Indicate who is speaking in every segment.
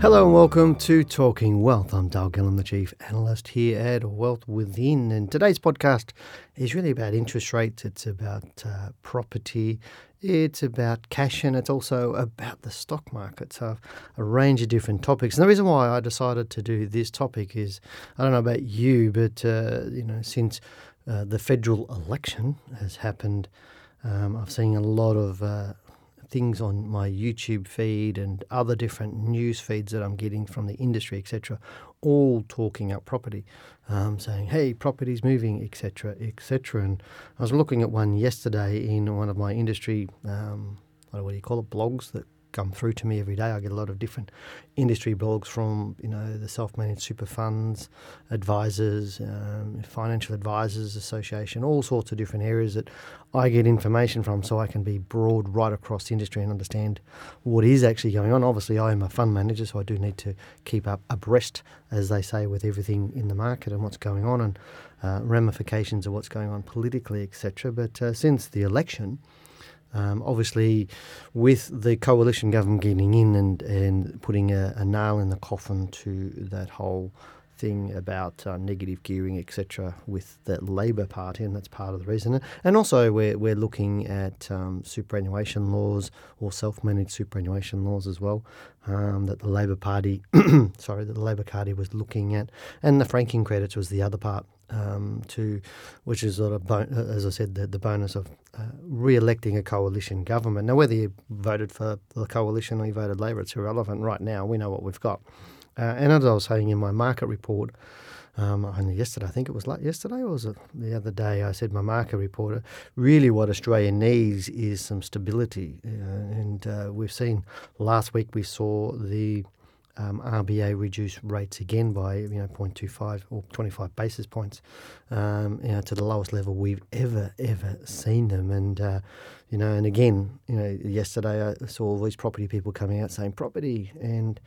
Speaker 1: Hello and welcome to Talking Wealth. I'm Dale Gillham, the Chief Analyst here at Wealth Within. And today's podcast is really about interest rates, it's about uh, property, it's about cash, and it's also about the stock market. So, a range of different topics. And the reason why I decided to do this topic is I don't know about you, but uh, you know, since uh, the federal election has happened, um, I've seen a lot of uh, things on my YouTube feed and other different news feeds that I'm getting from the industry, etc., all talking up property, um, saying, "Hey, property's moving," etc., etc. And I was looking at one yesterday in one of my industry, um, what do you call it, blogs that come through to me every day. I get a lot of different industry blogs from you know the self-managed super funds, advisors, um, financial advisors association, all sorts of different areas that I get information from, so I can be broad right across the industry and understand what is actually going on. Obviously, I am a fund manager, so I do need to keep up abreast, as they say, with everything in the market and what's going on and uh, ramifications of what's going on politically, etc. But uh, since the election. Um, obviously, with the coalition government getting in and, and putting a, a nail in the coffin to that whole thing about uh, negative gearing, etc., with the Labor Party, and that's part of the reason. And also, we're, we're looking at um, superannuation laws or self-managed superannuation laws as well um, that the Labor Party, sorry, that the Labor Party was looking at, and the franking credits was the other part. Um, to which is sort of bon- as I said the, the bonus of uh, re-electing a coalition government. Now, whether you voted for the coalition or you voted Labor, it's irrelevant. Right now, we know what we've got. Uh, and as I was saying in my market report, um, only yesterday, I think it was like yesterday or was it the other day, I said my market report, really what Australia needs is some stability. Uh, and uh, we've seen last week we saw the um, RBA reduce rates again by you know 0.25 or 25 basis points, um, you know, to the lowest level we've ever ever seen them. And uh, you know, and again, you know, yesterday I saw all these property people coming out saying property and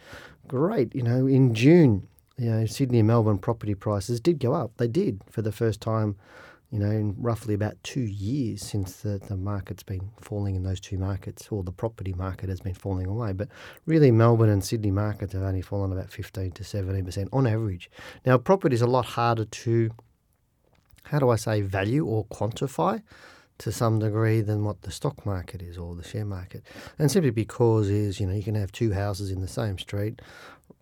Speaker 1: great. You know, in June, you know, Sydney and Melbourne property prices did go up. They did for the first time you know, in roughly about two years since the, the market's been falling in those two markets, or the property market has been falling away. But really, Melbourne and Sydney markets have only fallen about 15 to 17% on average. Now, property is a lot harder to, how do I say, value or quantify to some degree than what the stock market is or the share market. And simply because is, you know, you can have two houses in the same street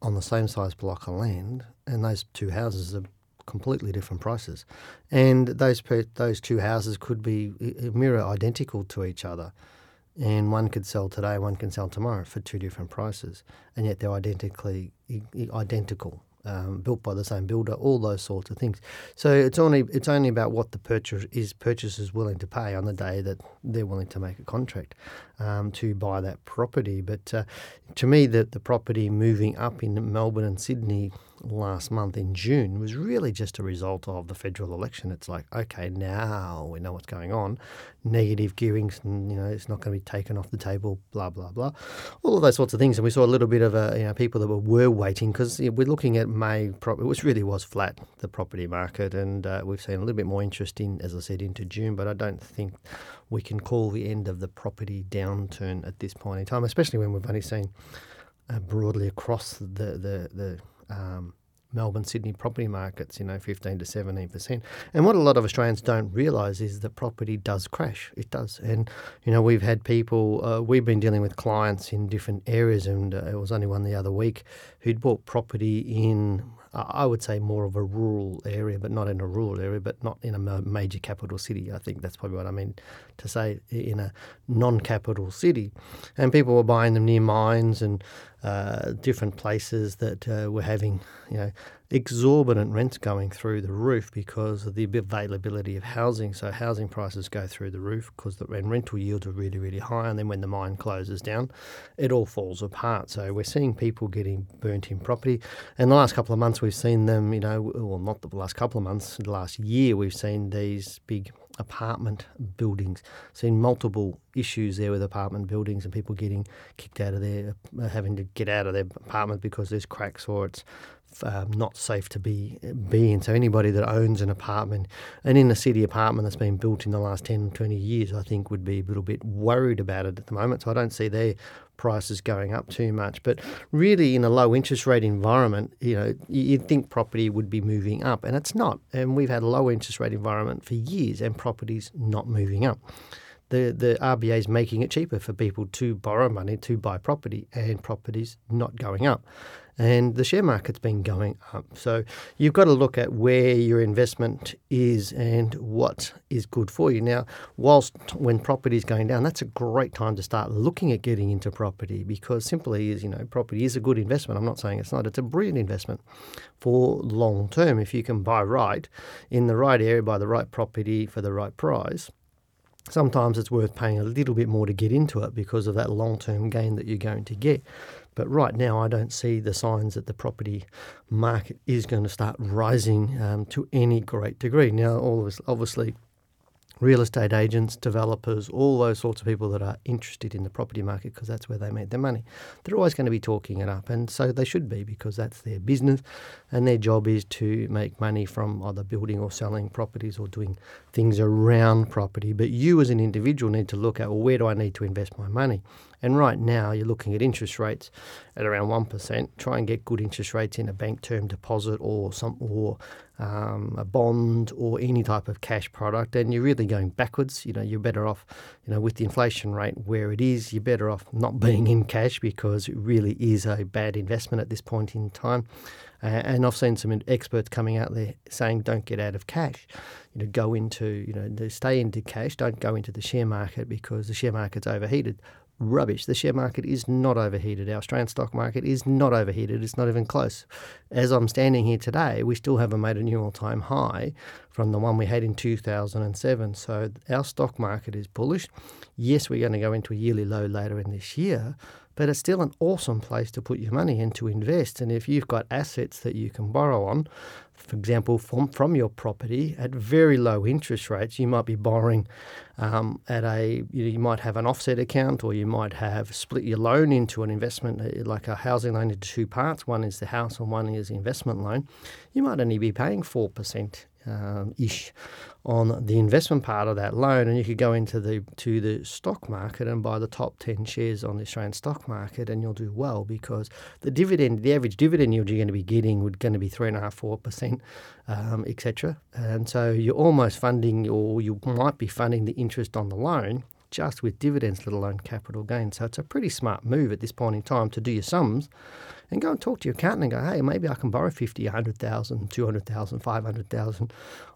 Speaker 1: on the same size block of land, and those two houses are completely different prices, and those those two houses could be mirror identical to each other, and one could sell today, one can sell tomorrow for two different prices, and yet they're identically identical um, built by the same builder, all those sorts of things. So it's only it's only about what the purchaser is purchasers willing to pay on the day that they're willing to make a contract um, to buy that property. But uh, to me, that the property moving up in Melbourne and Sydney last month in June was really just a result of the federal election. It's like, okay, now we know what's going on. Negative gearing, you know, it's not going to be taken off the table, blah, blah, blah. All of those sorts of things. And we saw a little bit of a, you know, people that were, were waiting because you know, we're looking at May, it was really was flat, the property market. And uh, we've seen a little bit more interest in, as I said, into June. But I don't think we can call the end of the property downturn at this point in time, especially when we've only seen uh, broadly across the, the, the um, Melbourne, Sydney property markets, you know, 15 to 17%. And what a lot of Australians don't realise is that property does crash. It does. And, you know, we've had people, uh, we've been dealing with clients in different areas, and uh, it was only one the other week who'd bought property in I would say more of a rural area, but not in a rural area, but not in a major capital city. I think that's probably what I mean to say in a non-capital city. And people were buying them near mines and uh, different places that uh, were having, you know, exorbitant rents going through the roof because of the availability of housing. So housing prices go through the roof because the rental yields are really, really high. And then when the mine closes down, it all falls apart. So we're seeing people getting burnt in property. And the last couple of months, we've seen them, you know, well, not the last couple of months, the last year, we've seen these big apartment buildings. Seen multiple issues there with apartment buildings and people getting kicked out of their, having to get out of their apartment because there's cracks or it's um, not safe to be be in. So anybody that owns an apartment, an inner city apartment that's been built in the last 10, 20 years, I think would be a little bit worried about it at the moment. So I don't see their prices going up too much. But really, in a low interest rate environment, you know, you'd think property would be moving up, and it's not. And we've had a low interest rate environment for years, and property's not moving up the, the RBA is making it cheaper for people to borrow money to buy property, and properties not going up. And the share market's been going up. So you've got to look at where your investment is and what is good for you. Now, whilst when property is going down, that's a great time to start looking at getting into property because simply is, you know, property is a good investment. I'm not saying it's not, it's a brilliant investment for long term. If you can buy right in the right area, buy the right property for the right price sometimes it's worth paying a little bit more to get into it because of that long term gain that you're going to get. But right now, I don't see the signs that the property market is going to start rising um, to any great degree. Now, all of us, obviously, real estate agents, developers, all those sorts of people that are interested in the property market because that's where they make their money. They're always going to be talking it up, and so they should be because that's their business, and their job is to make money from either building or selling properties or doing things around property. But you, as an individual, need to look at well, where do I need to invest my money? And right now, you're looking at interest rates at around one percent. Try and get good interest rates in a bank term deposit or some or um, a bond or any type of cash product, and you're really going backwards. You know, you're better off, you know, with the inflation rate where it is, you're better off not being in cash because it really is a bad investment at this point in time. Uh, and I've seen some experts coming out there saying, don't get out of cash. You know, go into, you know, stay into cash. Don't go into the share market because the share market's overheated rubbish. The share market is not overheated. Our Australian stock market is not overheated. It's not even close. As I'm standing here today, we still haven't made a new all-time high from the one we had in 2007. So our stock market is bullish. Yes, we're going to go into a yearly low later in this year, but it's still an awesome place to put your money and to invest. And if you've got assets that you can borrow on, for example, from, from your property at very low interest rates, you might be borrowing um, at a, you, you, might have an offset account or you might have split your loan into an investment, uh, like a housing loan into two parts. One is the house and one is the investment loan. You might only be paying 4% um, ish on the investment part of that loan, and you could go into the to the stock market and buy the top ten shares on the Australian stock market, and you'll do well because the dividend, the average dividend yield you're going to be getting would going to be three and a half, four percent, um, etc. And so you're almost funding, or you might be funding the interest on the loan just with dividends, let alone capital gains. So it's a pretty smart move at this point in time to do your sums and go and talk to your accountant and go, hey, maybe I can borrow 50, 100,000, 200,000, 500,000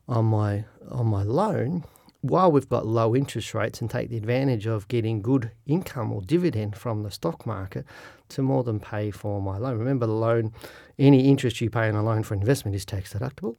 Speaker 1: on my, on my loan while we've got low interest rates and take the advantage of getting good income or dividend from the stock market to more than pay for my loan. Remember, the loan, any interest you pay on a loan for investment is tax deductible.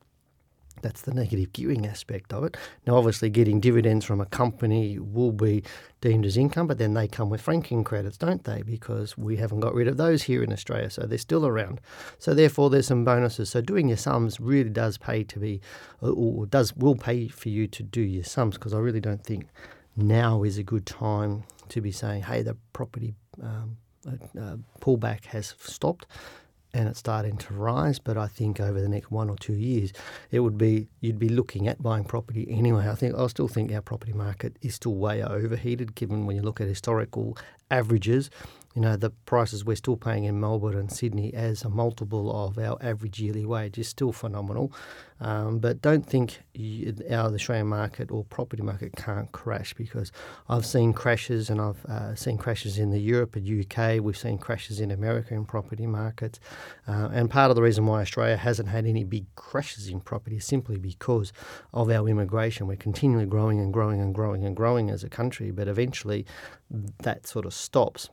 Speaker 1: That's the negative gearing aspect of it. Now, obviously, getting dividends from a company will be deemed as income, but then they come with franking credits, don't they? Because we haven't got rid of those here in Australia, so they're still around. So therefore, there's some bonuses. So doing your sums really does pay to be, or does will pay for you to do your sums. Because I really don't think now is a good time to be saying, "Hey, the property." Um, uh, pullback has stopped and it's starting to rise. But I think over the next one or two years, it would be you'd be looking at buying property anyway. I think I still think our property market is still way overheated, given when you look at historical averages. You know, the prices we're still paying in Melbourne and Sydney as a multiple of our average yearly wage is still phenomenal. Um, but don't think you, our Australian market or property market can't crash because I've seen crashes and I've uh, seen crashes in the Europe and UK. We've seen crashes in America in property markets. Uh, and part of the reason why Australia hasn't had any big crashes in property is simply because of our immigration. We're continually growing and growing and growing and growing as a country, but eventually that sort of stops.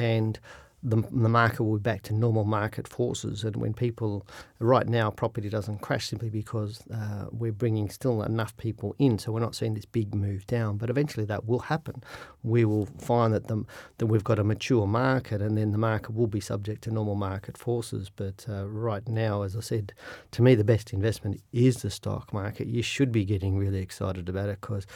Speaker 1: And the, the market will be back to normal market forces. And when people, right now, property doesn't crash simply because uh, we're bringing still enough people in. So we're not seeing this big move down. But eventually that will happen. We will find that, the, that we've got a mature market and then the market will be subject to normal market forces. But uh, right now, as I said, to me, the best investment is the stock market. You should be getting really excited about it because,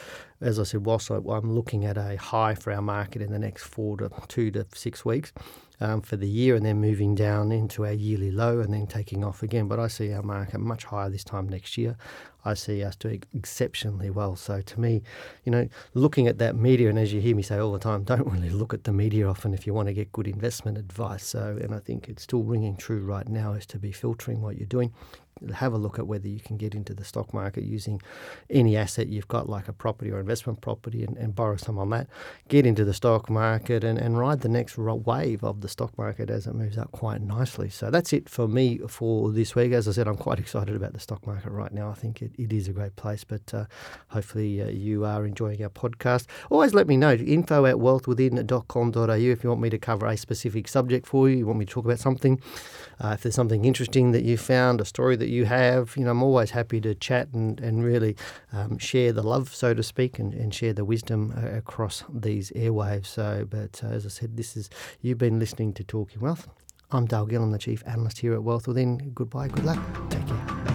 Speaker 1: as I said, whilst I, I'm looking at a high for our market in the next four to two to six weeks, um, for the year and then moving down into our yearly low and then taking off again. But I see our market much higher this time next year. I see us doing exceptionally well. So to me, you know, looking at that media, and as you hear me say all the time, don't really look at the media often if you want to get good investment advice. So, and I think it's still ringing true right now is to be filtering what you're doing, have a look at whether you can get into the stock market using any asset you've got, like a property or investment property, and, and borrow some on that. Get into the stock market and, and ride the next wave of the stock market as it moves up quite nicely. So that's it for me for this week. As I said, I'm quite excited about the stock market right now. I think it, it is a great place, but uh, hopefully uh, you are enjoying our podcast. Always let me know info at wealthwithin.com.au if you want me to cover a specific subject for you, you want me to talk about something. Uh, if there's something interesting that you found, a story that you have. You know, I'm always happy to chat and, and really um, share the love, so to speak, and, and share the wisdom uh, across these airwaves. So, but uh, as I said, this is you've been listening to Talking Wealth. I'm Dale Gillham, the Chief Analyst here at Wealth Within. Goodbye, good luck, take care.